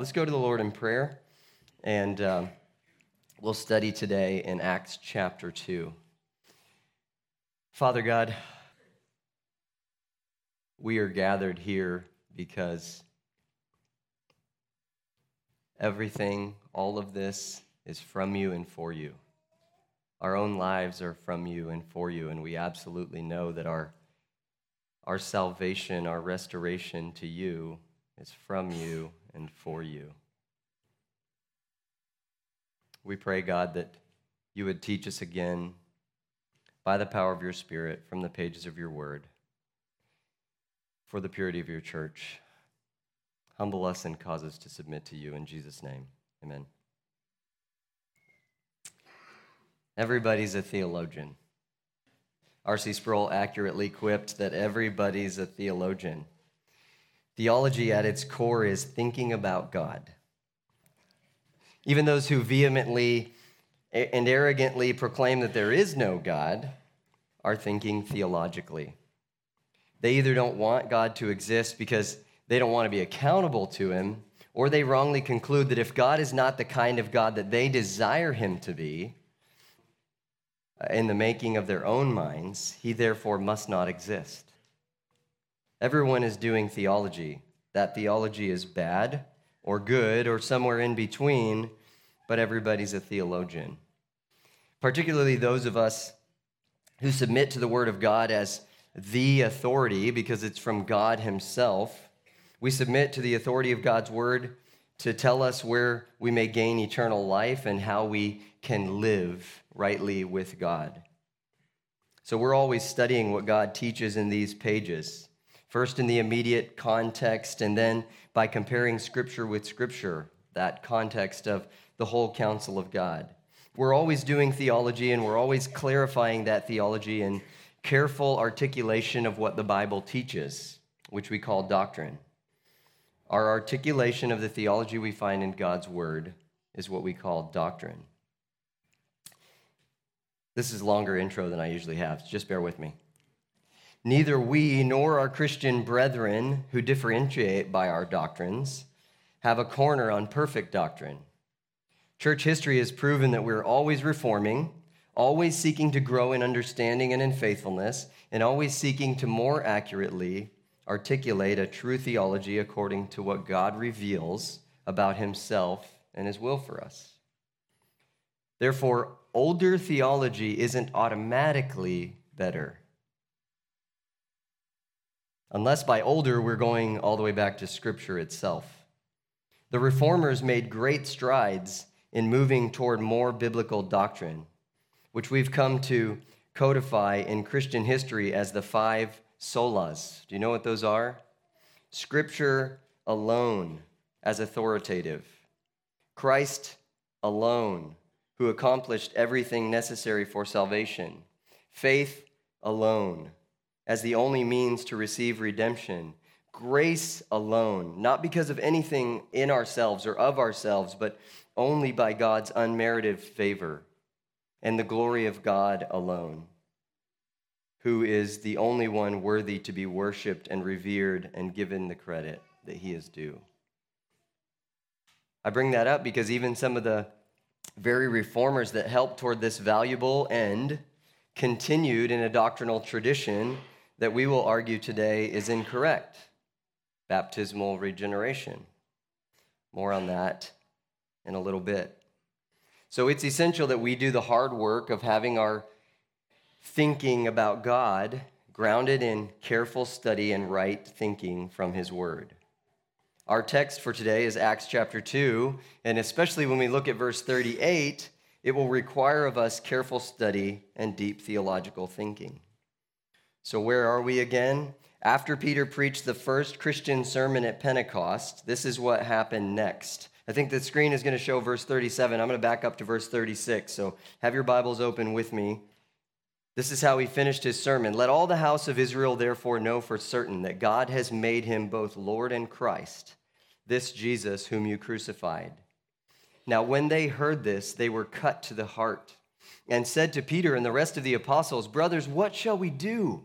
Let's go to the Lord in prayer, and um, we'll study today in Acts chapter 2. Father God, we are gathered here because everything, all of this, is from you and for you. Our own lives are from you and for you, and we absolutely know that our, our salvation, our restoration to you is from you and for you. We pray, God, that you would teach us again by the power of your Spirit from the pages of your word for the purity of your church. Humble us and cause us to submit to you in Jesus' name. Amen. Everybody's a theologian. R.C. Sproul accurately quipped that everybody's a theologian. Theology at its core is thinking about God. Even those who vehemently and arrogantly proclaim that there is no God are thinking theologically. They either don't want God to exist because they don't want to be accountable to Him, or they wrongly conclude that if God is not the kind of God that they desire Him to be, uh, in the making of their own minds, He therefore must not exist. Everyone is doing theology. That theology is bad or good or somewhere in between, but everybody's a theologian. Particularly those of us who submit to the Word of God as the authority because it's from God Himself. We submit to the authority of God's Word to tell us where we may gain eternal life and how we can live rightly with God. So we're always studying what God teaches in these pages first in the immediate context, and then by comparing Scripture with Scripture, that context of the whole counsel of God. We're always doing theology, and we're always clarifying that theology in careful articulation of what the Bible teaches, which we call doctrine. Our articulation of the theology we find in God's Word is what we call doctrine. This is longer intro than I usually have, just bear with me. Neither we nor our Christian brethren who differentiate by our doctrines have a corner on perfect doctrine. Church history has proven that we're always reforming, always seeking to grow in understanding and in faithfulness, and always seeking to more accurately articulate a true theology according to what God reveals about himself and his will for us. Therefore, older theology isn't automatically better. Unless by older, we're going all the way back to Scripture itself. The reformers made great strides in moving toward more biblical doctrine, which we've come to codify in Christian history as the five solas. Do you know what those are? Scripture alone as authoritative, Christ alone, who accomplished everything necessary for salvation, faith alone as the only means to receive redemption. Grace alone, not because of anything in ourselves or of ourselves, but only by God's unmerited favor and the glory of God alone, who is the only one worthy to be worshiped and revered and given the credit that he is due. I bring that up because even some of the very reformers that helped toward this valuable end continued in a doctrinal tradition that we will argue today is incorrect baptismal regeneration. More on that in a little bit. So it's essential that we do the hard work of having our thinking about God grounded in careful study and right thinking from His Word. Our text for today is Acts chapter 2, and especially when we look at verse 38, it will require of us careful study and deep theological thinking. So, where are we again? After Peter preached the first Christian sermon at Pentecost, this is what happened next. I think the screen is going to show verse 37. I'm going to back up to verse 36. So, have your Bibles open with me. This is how he finished his sermon. Let all the house of Israel therefore know for certain that God has made him both Lord and Christ, this Jesus whom you crucified. Now, when they heard this, they were cut to the heart and said to Peter and the rest of the apostles, Brothers, what shall we do?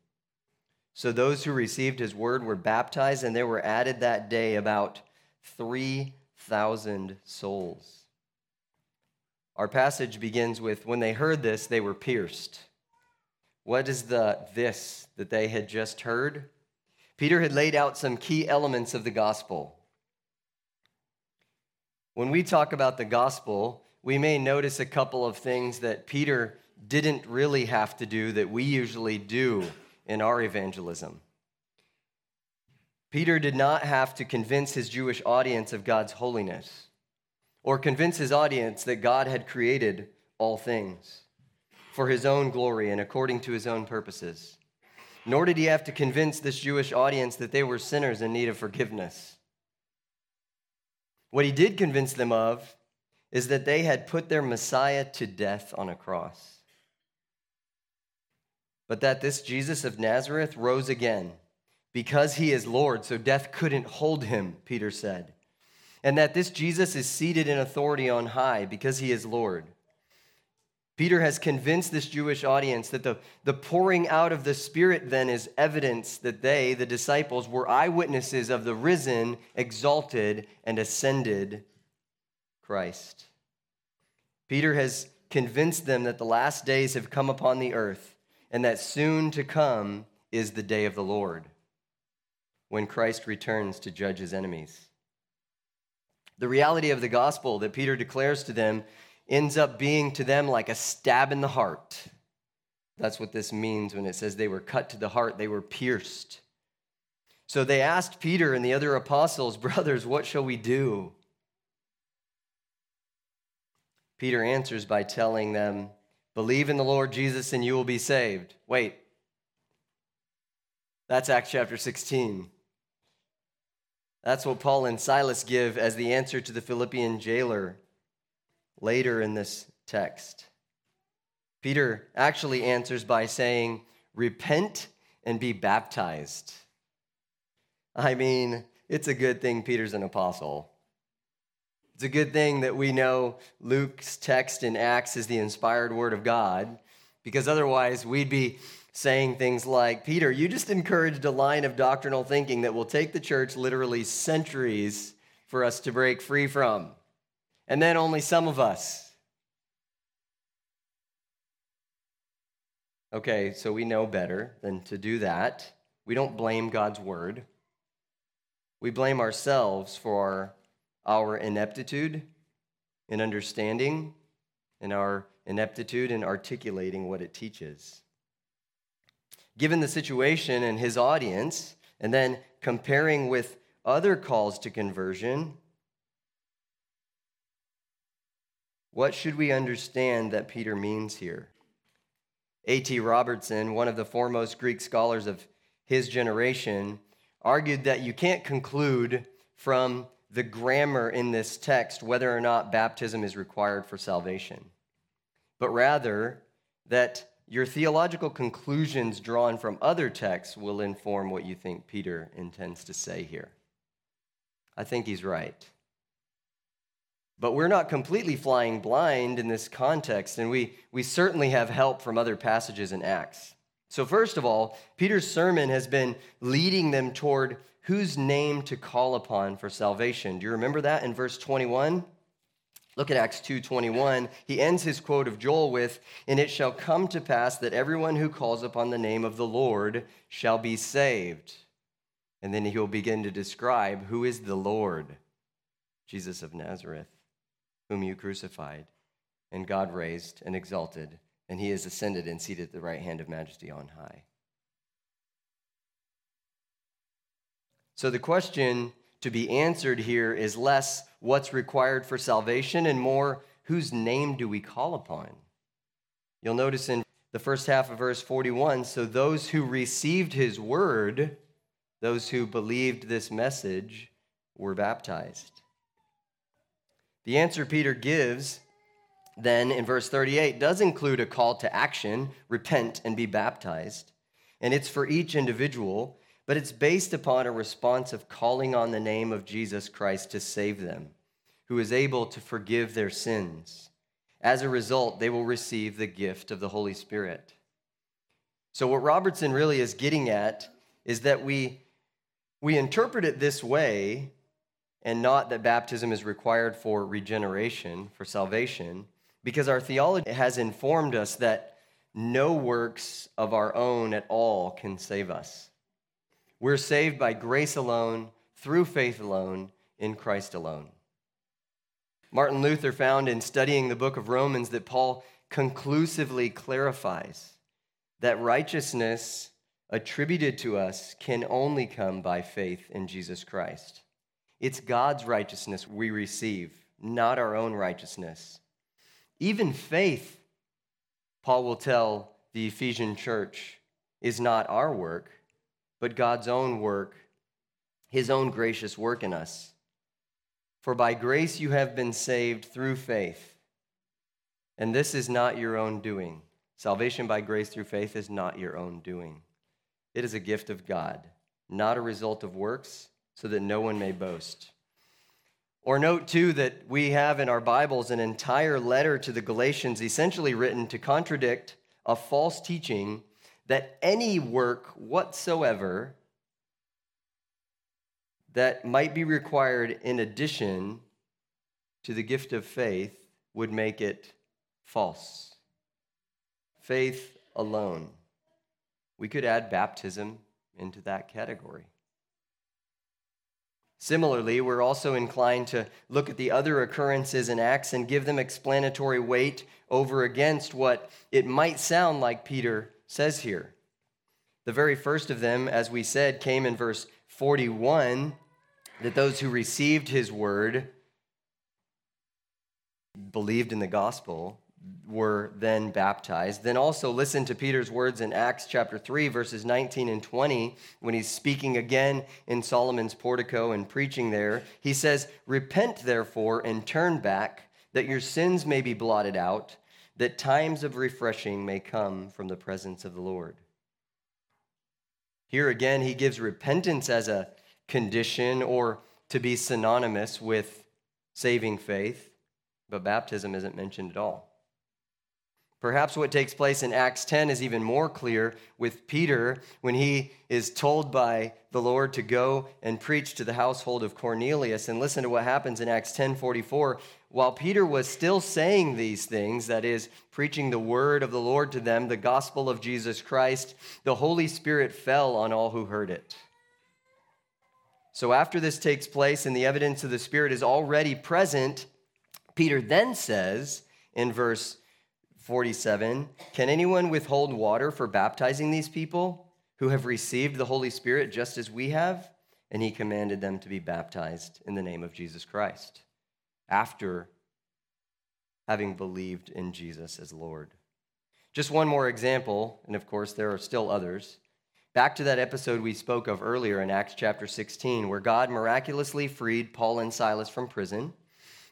So those who received his word were baptized, and there were added that day about 3,000 souls. Our passage begins with When they heard this, they were pierced. What is the this that they had just heard? Peter had laid out some key elements of the gospel. When we talk about the gospel, we may notice a couple of things that Peter didn't really have to do that we usually do in our evangelism. Peter did not have to convince his Jewish audience of God's holiness or convince his audience that God had created all things for his own glory and according to his own purposes. Nor did he have to convince this Jewish audience that they were sinners in need of forgiveness. What he did convince them of is that they had put their Messiah to death on a cross. But that this Jesus of Nazareth rose again because he is Lord, so death couldn't hold him, Peter said and that this Jesus is seated in authority on high because he is Lord. Peter has convinced this Jewish audience that the, the pouring out of the Spirit then is evidence that they, the disciples, were eyewitnesses of the risen, exalted, and ascended Christ. Peter has convinced them that the last days have come upon the earth and that soon to come is the day of the Lord when Christ returns to judge his enemies. The reality of the gospel that Peter declares to them ends up being to them like a stab in the heart. That's what this means when it says they were cut to the heart, they were pierced. So they asked Peter and the other apostles, Brothers, what shall we do? Peter answers by telling them, Believe in the Lord Jesus and you will be saved. Wait, that's Acts chapter 16. That's what Paul and Silas give as the answer to the Philippian jailer later in this text. Peter actually answers by saying, Repent and be baptized. I mean, it's a good thing Peter's an apostle. It's a good thing that we know Luke's text in Acts is the inspired word of God, because otherwise we'd be saying things like, Peter, you just encouraged a line of doctrinal thinking that will take the church literally centuries for us to break free from. And then only some of us. Okay, so we know better than to do that. We don't blame God's word. We blame ourselves for our ineptitude in understanding and our ineptitude in articulating what it teaches given the situation and his audience, and then comparing with other calls to conversion, what should we understand that Peter means here? A.T. Robertson, one of the foremost Greek scholars of his generation, argued that you can't conclude from the grammar in this text whether or not baptism is required for salvation, but rather that your theological conclusions drawn from other texts will inform what you think Peter intends to say here. I think he's right. But we're not completely flying blind in this context, and we, we certainly have help from other passages in Acts. So, first of all, Peter's sermon has been leading them toward whose name to call upon for salvation. Do you remember that in verse 21? Look at Acts 2:21. He ends his quote of Joel with, "And it shall come to pass that everyone who calls upon the name of the Lord shall be saved." And then he'll begin to describe who is the Lord, Jesus of Nazareth, whom you crucified, and God raised and exalted, and he is ascended and seated at the right hand of majesty on high. So the question to be answered here is less what's required for salvation and more whose name do we call upon? You'll notice in the first half of verse 41 so those who received his word, those who believed this message, were baptized? The answer Peter gives then in verse 38 does include a call to action repent and be baptized. And it's for each individual, but it's based upon a response of calling on the name of Jesus Christ to save them, who is able to forgive their sins. As a result, they will receive the gift of the Holy Spirit. So, what Robertson really is getting at is that we, we interpret it this way, and not that baptism is required for regeneration, for salvation, because our theology has informed us that no works of our own at all can save us. We're saved by grace alone, through faith alone, in Christ alone. Martin Luther found in studying the book of Romans that Paul conclusively clarifies that righteousness attributed to us can only come by faith in Jesus Christ. It's God's righteousness we receive, not our own righteousness. Even faith, Paul will tell the Ephesian church, is not our work, but God's own work, his own gracious work in us. For by grace you have been saved through faith. And this is not your own doing. Salvation by grace through faith is not your own doing. It is a gift of God, not a result of works, so that no one may boast. Or note too that we have in our Bibles an entire letter to the Galatians, essentially written to contradict a false teaching that any work whatsoever that might be required in addition to the gift of faith would make it false. Faith alone. We could add baptism into that category. Similarly, we're also inclined to look at the other occurrences in Acts and give them explanatory weight over against what it might sound like Peter says here. The very first of them, as we said, came in verse 41 that those who received his word believed in the gospel were then baptized. Then also listen to Peter's words in Acts chapter 3, verses 19 and 20, when he's speaking again in Solomon's portico and preaching there. He says, Repent therefore and turn back, that your sins may be blotted out, that times of refreshing may come from the presence of the Lord. Here again, he gives repentance as a condition or to be synonymous with saving faith, but baptism isn't mentioned at all. Perhaps what takes place in Acts 10 is even more clear with Peter when he is told by the Lord to go and preach to the household of Cornelius. And listen to what happens in Acts 10:44. While Peter was still saying these things, that is, preaching the word of the Lord to them, the gospel of Jesus Christ, the Holy Spirit fell on all who heard it. So after this takes place and the evidence of the Spirit is already present, Peter then says in verse 47 Can anyone withhold water for baptizing these people who have received the Holy Spirit just as we have? And he commanded them to be baptized in the name of Jesus Christ after having believed in Jesus as Lord. Just one more example, and of course, there are still others. Back to that episode we spoke of earlier in Acts chapter 16, where God miraculously freed Paul and Silas from prison,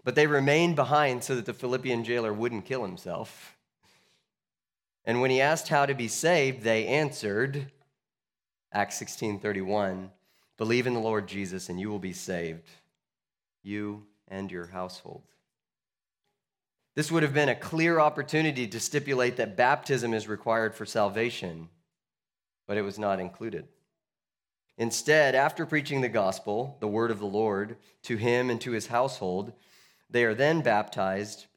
but they remained behind so that the Philippian jailer wouldn't kill himself. And when he asked how to be saved, they answered, Acts 16:31, believe in the Lord Jesus and you will be saved, you and your household. This would have been a clear opportunity to stipulate that baptism is required for salvation, but it was not included. Instead, after preaching the gospel, the word of the Lord, to him and to his household, they are then baptized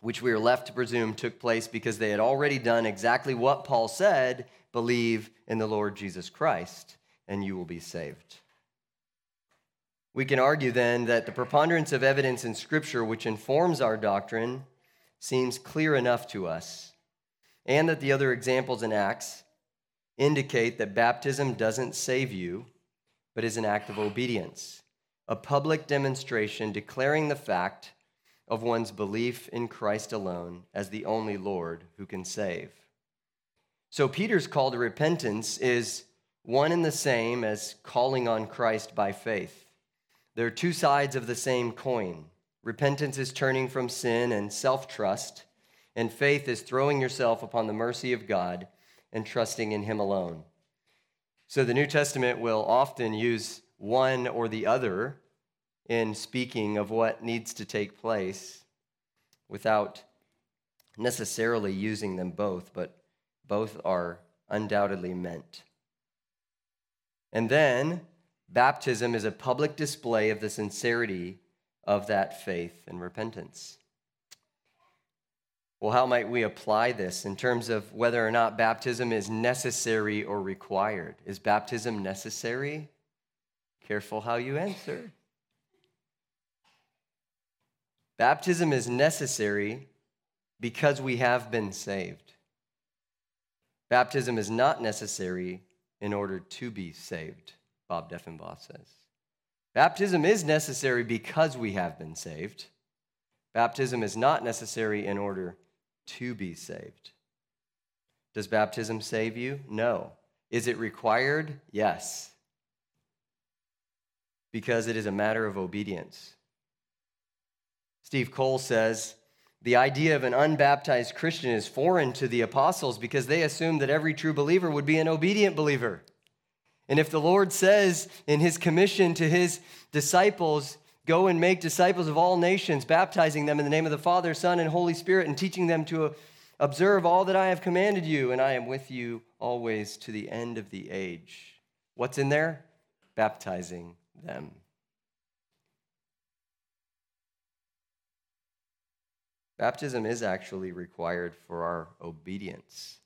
which we are left to presume took place because they had already done exactly what Paul said believe in the Lord Jesus Christ, and you will be saved. We can argue then that the preponderance of evidence in Scripture which informs our doctrine seems clear enough to us, and that the other examples in Acts indicate that baptism doesn't save you, but is an act of obedience, a public demonstration declaring the fact of one's belief in Christ alone as the only Lord who can save. So, Peter's call to repentance is one and the same as calling on Christ by faith. They're two sides of the same coin. Repentance is turning from sin and self trust, and faith is throwing yourself upon the mercy of God and trusting in Him alone. So the New Testament will often use one or the other in speaking of what needs to take place without necessarily using them both, but both are undoubtedly meant. And then, baptism is a public display of the sincerity of that faith and repentance. Well, how might we apply this in terms of whether or not baptism is necessary or required? Is baptism necessary? Careful how you answer. Baptism is necessary because we have been saved. Baptism is not necessary in order to be saved, Bob Deffinbaugh says. Baptism is necessary because we have been saved. Baptism is not necessary in order to be saved. Does baptism save you? No. Is it required? Yes. Because it is a matter of obedience. Steve Cole says the idea of an unbaptized Christian is foreign to the apostles because they assumed that every true believer would be an obedient believer. And if the Lord says in his commission to his disciples, Go and make disciples of all nations, baptizing them in the name of the Father, Son, and Holy Spirit, and teaching them to observe all that I have commanded you, and I am with you always to the end of the age. What's in there? Baptizing them. Baptism is actually required for our obedience.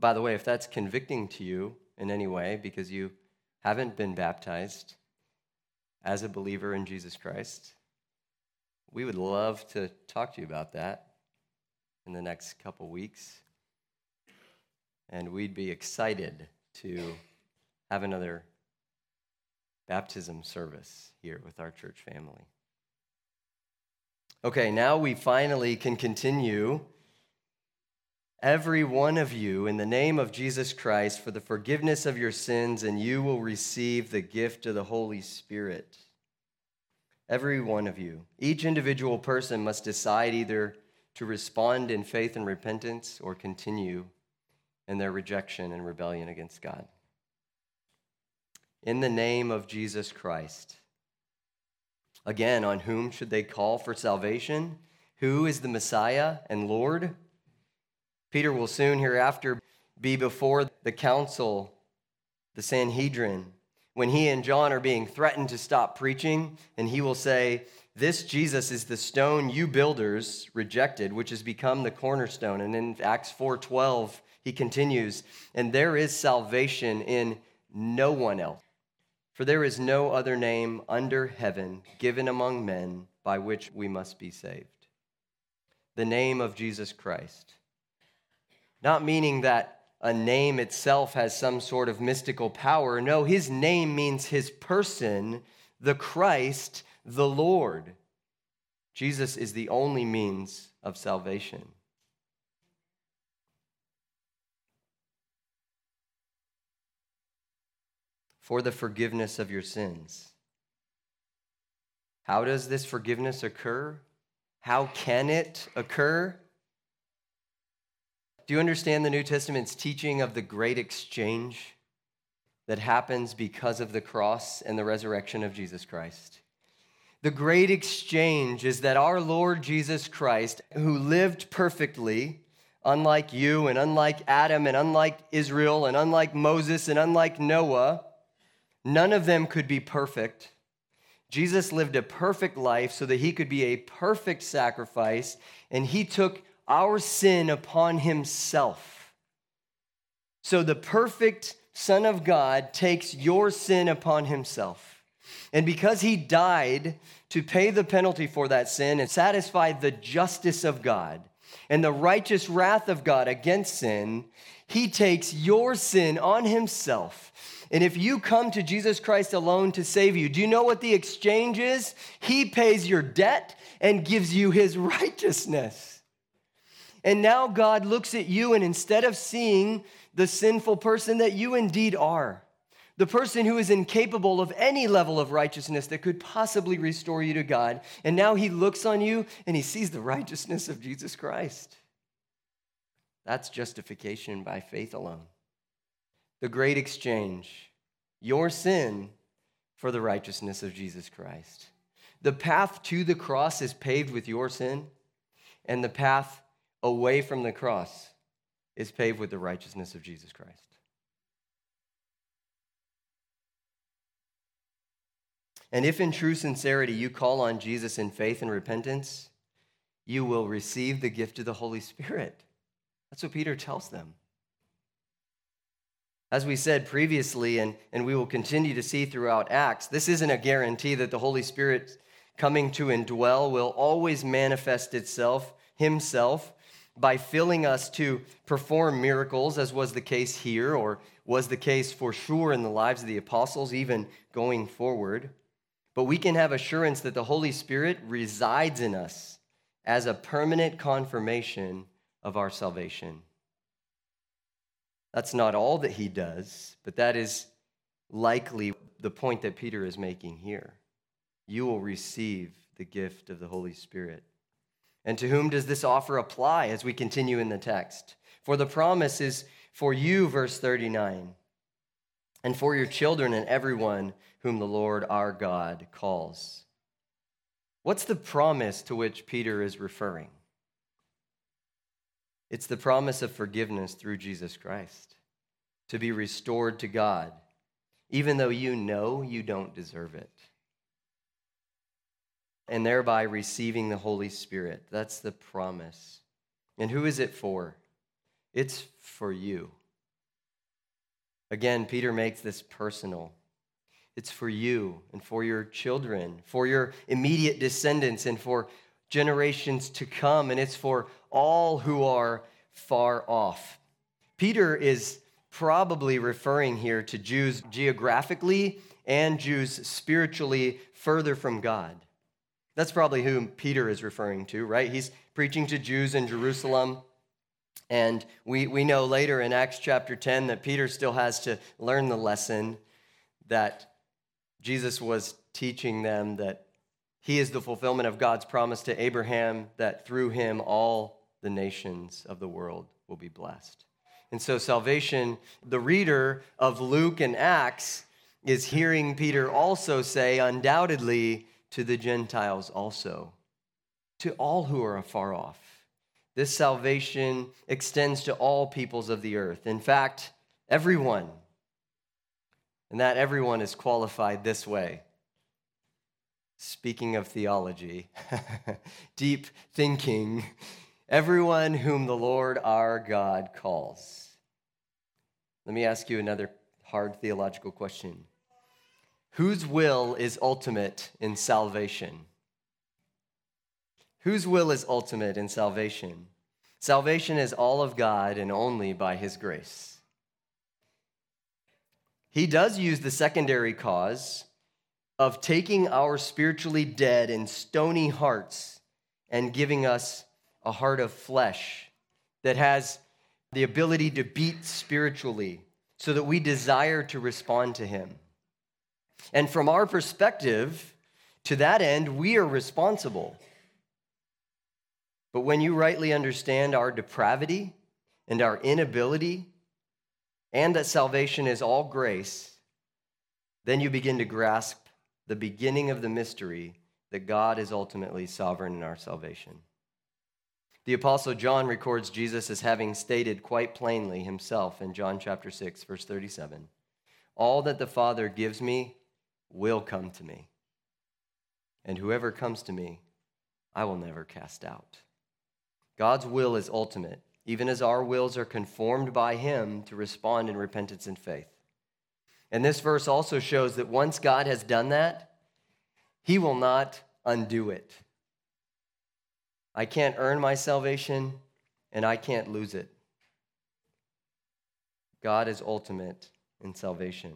By the way, if that's convicting to you in any way because you haven't been baptized as a believer in Jesus Christ, we would love to talk to you about that in the next couple weeks. And we'd be excited to have another baptism service here with our church family. Okay, now we finally can continue. Every one of you, in the name of Jesus Christ, for the forgiveness of your sins, and you will receive the gift of the Holy Spirit. Every one of you. Each individual person must decide either to respond in faith and repentance or continue in their rejection and rebellion against God in the name of Jesus Christ. Again, on whom should they call for salvation? Who is the Messiah and Lord? Peter will soon hereafter be before the council, the Sanhedrin, when he and John are being threatened to stop preaching, and he will say, This Jesus is the stone you builders rejected, which has become the cornerstone. And in Acts 4:12, he continues, and there is salvation in no one else. For there is no other name under heaven given among men by which we must be saved. The name of Jesus Christ. Not meaning that a name itself has some sort of mystical power. No, his name means his person, the Christ, the Lord. Jesus is the only means of salvation. for the forgiveness of your sins. How does this forgiveness occur? How can it occur? Do you understand the New Testament's teaching of the great exchange that happens because of the cross and the resurrection of Jesus Christ? The great exchange is that our Lord Jesus Christ, who lived perfectly, unlike you and unlike Adam and unlike Israel and unlike Moses and unlike Noah, None of them could be perfect. Jesus lived a perfect life so that he could be a perfect sacrifice, and he took our sin upon himself. So the perfect Son of God takes your sin upon himself. And because he died to pay the penalty for that sin and satisfy the justice of God and the righteous wrath of God against sin, he takes your sin on himself and if you come to Jesus Christ alone to save you, do you know what the exchange is? He pays your debt and gives you his righteousness. And now God looks at you, and instead of seeing the sinful person that you indeed are, the person who is incapable of any level of righteousness that could possibly restore you to God. And now he looks on you and he sees the righteousness of Jesus Christ. That's justification by faith alone. The great exchange, your sin for the righteousness of Jesus Christ. The path to the cross is paved with your sin, and the path away from the cross is paved with the righteousness of Jesus Christ. And if in true sincerity you call on Jesus in faith and repentance, you will receive the gift of the Holy Spirit. That's what Peter tells them. As we said previously, and, and we will continue to see throughout Acts, this isn't a guarantee that the Holy Spirit coming to indwell will always manifest itself, himself, by filling us to perform miracles, as was the case here, or was the case for sure in the lives of the apostles, even going forward. But we can have assurance that the Holy Spirit resides in us as a permanent confirmation of our salvation. That's not all that he does, but that is likely the point that Peter is making here. You will receive the gift of the Holy Spirit. And to whom does this offer apply as we continue in the text? For the promise is for you, verse 39, and for your children and everyone whom the Lord our God calls. What's the promise to which Peter is referring? It's the promise of forgiveness through Jesus Christ, to be restored to God, even though you know you don't deserve it. And thereby receiving the Holy Spirit. That's the promise. And who is it for? It's for you. Again, Peter makes this personal. It's for you and for your children, for your immediate descendants, and for generations to come, and it's for all who are far off. Peter is probably referring here to Jews geographically and Jews spiritually further from God. That's probably who Peter is referring to, right? He's preaching to Jews in Jerusalem. And we, we know later in Acts chapter 10 that Peter still has to learn the lesson that Jesus was teaching them that he is the fulfillment of God's promise to Abraham that through him all the nations of the world will be blessed. And so, salvation, the reader of Luke and Acts is hearing Peter also say, undoubtedly, to the Gentiles also, to all who are afar off. This salvation extends to all peoples of the earth. In fact, everyone. And that everyone is qualified this way Speaking of theology, deep thinking, everyone whom the Lord our God calls. Let me ask you another hard theological question Whose will is ultimate in salvation? Whose will is ultimate in salvation? Salvation is all of God and only by His grace. He does use the secondary cause of taking our spiritually dead and stony hearts and giving us a heart of flesh that has the ability to beat spiritually so that we desire to respond to Him. And from our perspective, to that end, we are responsible. But when you rightly understand our depravity and our inability, and that salvation is all grace, then you begin to grasp the beginning of the mystery that God is ultimately sovereign in our salvation. The Apostle John records Jesus as having stated quite plainly himself in John chapter 6, verse 37 All that the Father gives me will come to me, and whoever comes to me, I will never cast out. God's will is ultimate, even as our wills are conformed by Him to respond in repentance and faith. And this verse also shows that once God has done that, he will not undo it. I can't earn my salvation, and I can't lose it. God is ultimate in salvation.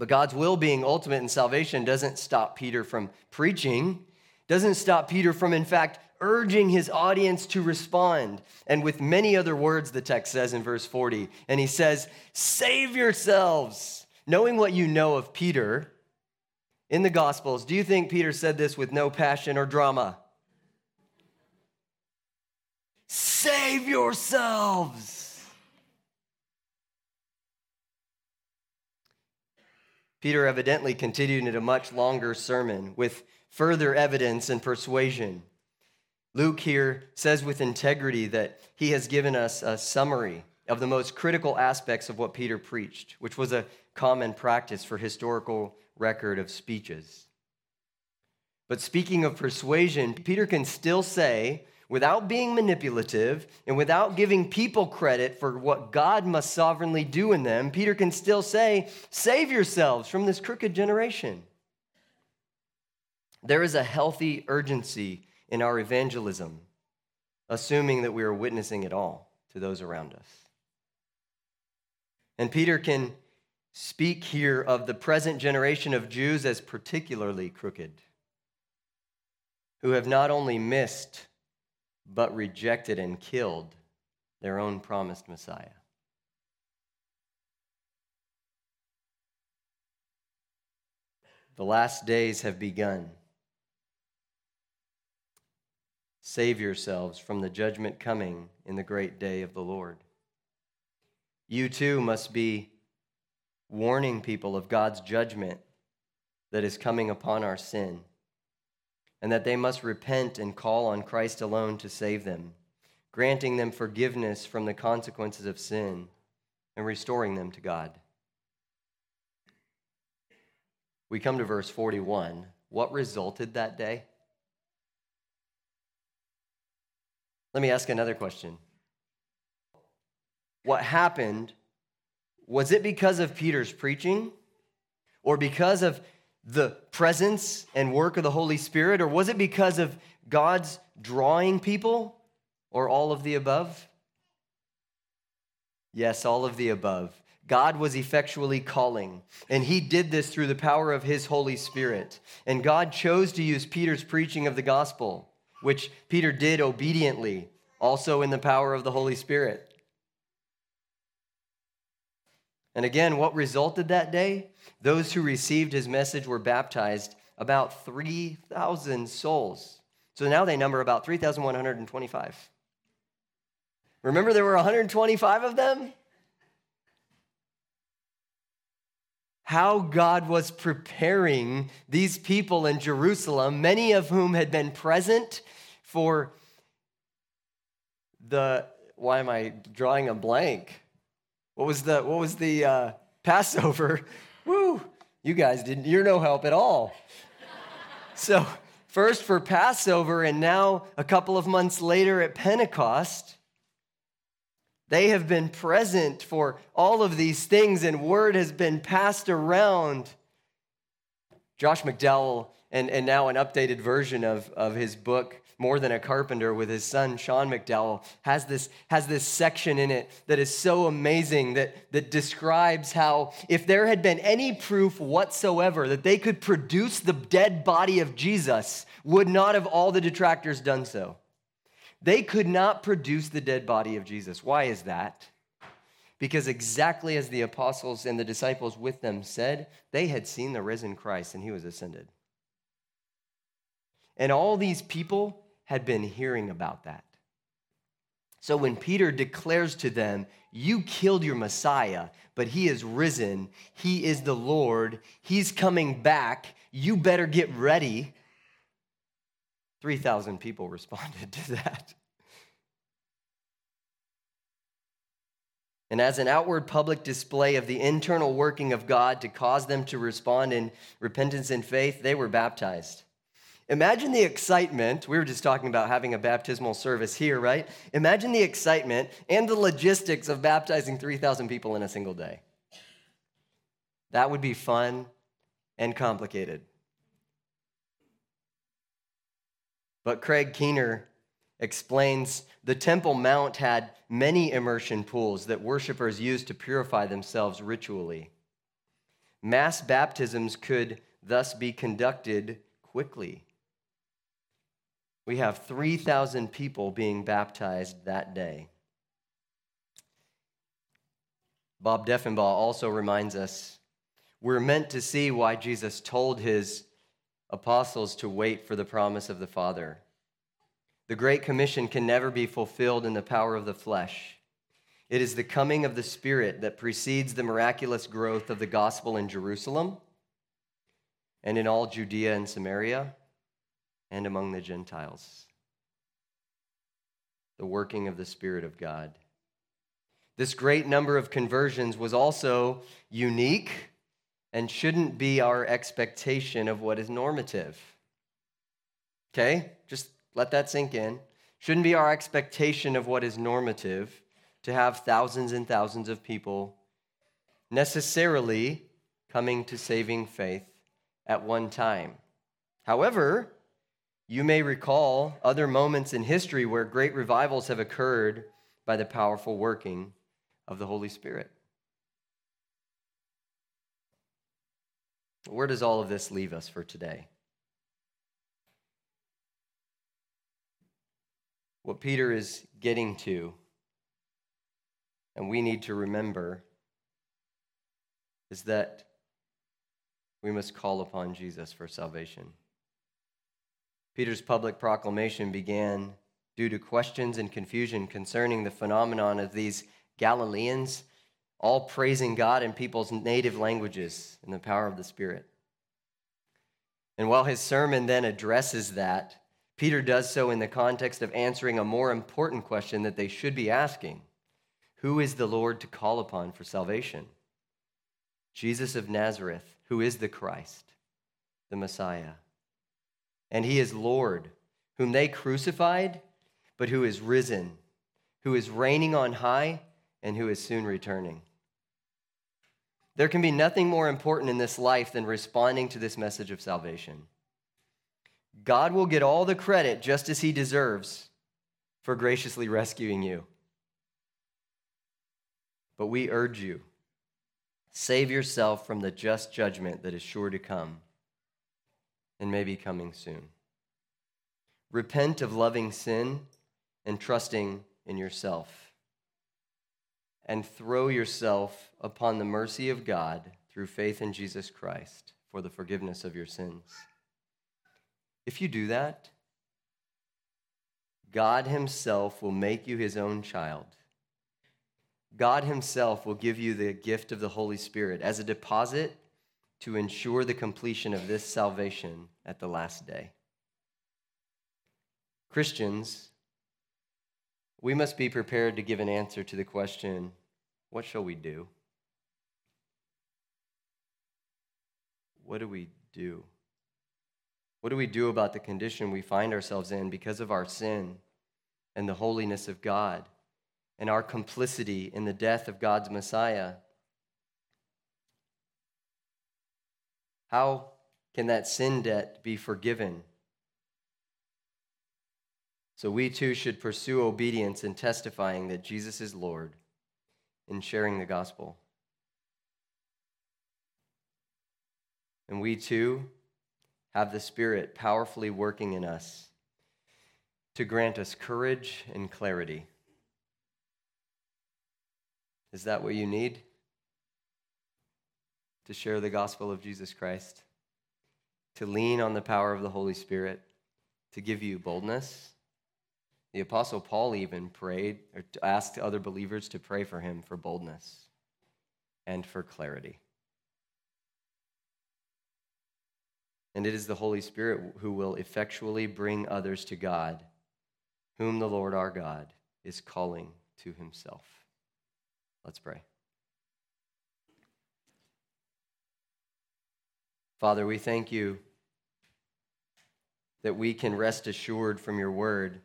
But God's will being ultimate in salvation doesn't stop Peter from preaching, doesn't stop Peter from, in fact, urging his audience to respond. And with many other words, the text says in verse 40. And he says, Save yourselves. Knowing what you know of Peter in the Gospels, do you think Peter said this with no passion or drama? Save yourselves. Peter evidently continued in a much longer sermon with further evidence and persuasion. Luke here says with integrity that he has given us a summary of the most critical aspects of what Peter preached, which was a common practice for historical record of speeches. But speaking of persuasion, Peter can still say, without being manipulative and without giving people credit for what God must sovereignly do in them, Peter can still say, Save yourselves from this crooked generation. There is a healthy urgency in our evangelism, assuming that we are witnessing it all to those around us. And Peter can speak here of the present generation of Jews as particularly crooked, who have not only missed, but rejected and killed their own promised Messiah. The last days have begun. Save yourselves from the judgment coming in the great day of the Lord. You too must be warning people of God's judgment that is coming upon our sin, and that they must repent and call on Christ alone to save them, granting them forgiveness from the consequences of sin and restoring them to God. We come to verse 41. What resulted that day? Let me ask another question. What happened, was it because of Peter's preaching or because of the presence and work of the Holy Spirit, or was it because of God's drawing people or all of the above? Yes, all of the above. God was effectually calling, and he did this through the power of his Holy Spirit. And God chose to use Peter's preaching of the gospel which Peter did obediently, also in the power of the Holy Spirit. And again, what resulted that day? Those who received his message were baptized, about 3,000 souls. So now they number about 3,125. Remember, there were 125 of them? how God was preparing these people in Jerusalem, many of whom had been present for the, why am I drawing a blank? What was the, what was the uh, Passover? Woo, you guys didn't, you're no help at all. so, first for Passover, and now a couple of months later at Pentecost. They have been present for all of these things, and word has been passed around. Josh McDowell, and, and now an updated version of, of his book, More Than a Carpenter, with his son, Sean McDowell, has this, has this section in it that is so amazing that, that describes how, if there had been any proof whatsoever that they could produce the dead body of Jesus, would not have all the detractors done so. They could not produce the dead body of Jesus. Why is that? Because exactly as the apostles and the disciples with them said, they had seen the risen Christ and he was ascended. And all these people had been hearing about that. So when Peter declares to them, You killed your Messiah, but he is risen, he is the Lord, he's coming back, you better get ready 3,000 people responded to that. And as an outward public display of the internal working of God to cause them to respond in repentance and faith, they were baptized. Imagine the excitement. We were just talking about having a baptismal service here, right? Imagine the excitement and the logistics of baptizing 3,000 people in a single day. That would be fun and complicated. But Craig Keener explains the Temple Mount had many immersion pools that worshipers used to purify themselves ritually. Mass baptisms could thus be conducted quickly. We have 3,000 people being baptized that day. Bob Deffinbaugh also reminds us we're meant to see why Jesus told his apostles to wait for the promise of the Father. The Great Commission can never be fulfilled in the power of the flesh. It is the coming of the Spirit that precedes the miraculous growth of the gospel in Jerusalem and in all Judea and Samaria and among the Gentiles. The working of the Spirit of God. This great number of conversions was also unique and shouldn't be our expectation of what is normative. Okay? Just let that sink in. Shouldn't be our expectation of what is normative to have thousands and thousands of people necessarily coming to saving faith at one time. However, you may recall other moments in history where great revivals have occurred by the powerful working of the Holy Spirit. Where does all of this leave us for today? What Peter is getting to and we need to remember is that we must call upon Jesus for salvation. Peter's public proclamation began due to questions and confusion concerning the phenomenon of these Galileans all praising God in people's native languages in the power of the Spirit. And while his sermon then addresses that, Peter does so in the context of answering a more important question that they should be asking who is the Lord to call upon for salvation? Jesus of Nazareth, who is the Christ, the Messiah. And he is Lord, whom they crucified, but who is risen, who is reigning on high, and who is soon returning. There can be nothing more important in this life than responding to this message of salvation. God will get all the credit just as he deserves for graciously rescuing you. But we urge you save yourself from the just judgment that is sure to come and may be coming soon. Repent of loving sin and trusting in yourself, and throw yourself upon the mercy of God through faith in Jesus Christ for the forgiveness of your sins. If you do that, God Himself will make you His own child God Himself will give you the gift of the Holy Spirit as a deposit to ensure the completion of this salvation at the last day. Christians, we must be prepared to give an answer to the question what shall we do? What do we do? What do we do about the condition we find ourselves in because of our sin and the holiness of God? and our complicity in the death of God's Messiah. How can that sin debt be forgiven? So we too should pursue obedience in testifying that Jesus is Lord, in sharing the gospel. And we too have the Spirit powerfully working in us to grant us courage and clarity. Is that what you need? To share the gospel of Jesus Christ? To lean on the power of the Holy Spirit? To give you boldness? The Apostle Paul even prayed or asked other believers to pray for him for boldness and for clarity. And it is the Holy Spirit who will effectually bring others to God, whom the Lord our God is calling to himself. Let's pray. Father, we thank you that we can rest assured from your word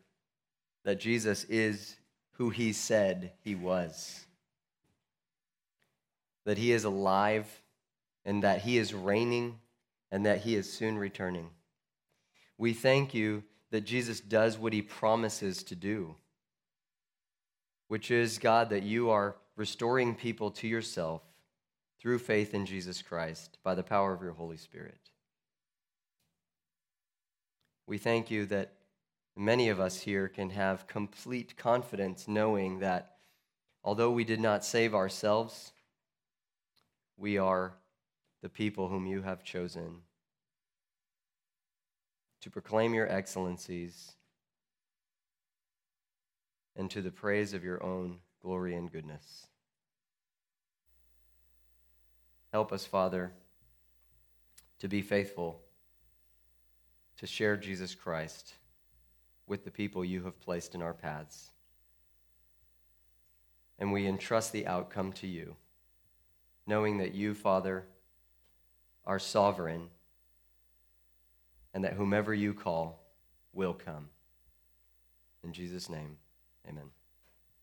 that Jesus is who he said he was, that he is alive, and that he is reigning, and that he is soon returning. We thank you that Jesus does what he promises to do, which is, God, that you are restoring people to yourself through faith in Jesus Christ by the power of your Holy Spirit. We thank you that Many of us here can have complete confidence knowing that although we did not save ourselves, we are the people whom you have chosen to proclaim your excellencies and to the praise of your own glory and goodness. Help us, Father, to be faithful, to share Jesus Christ with the people you have placed in our paths. And we entrust the outcome to you, knowing that you, Father, are sovereign and that whomever you call will come. In Jesus' name, amen.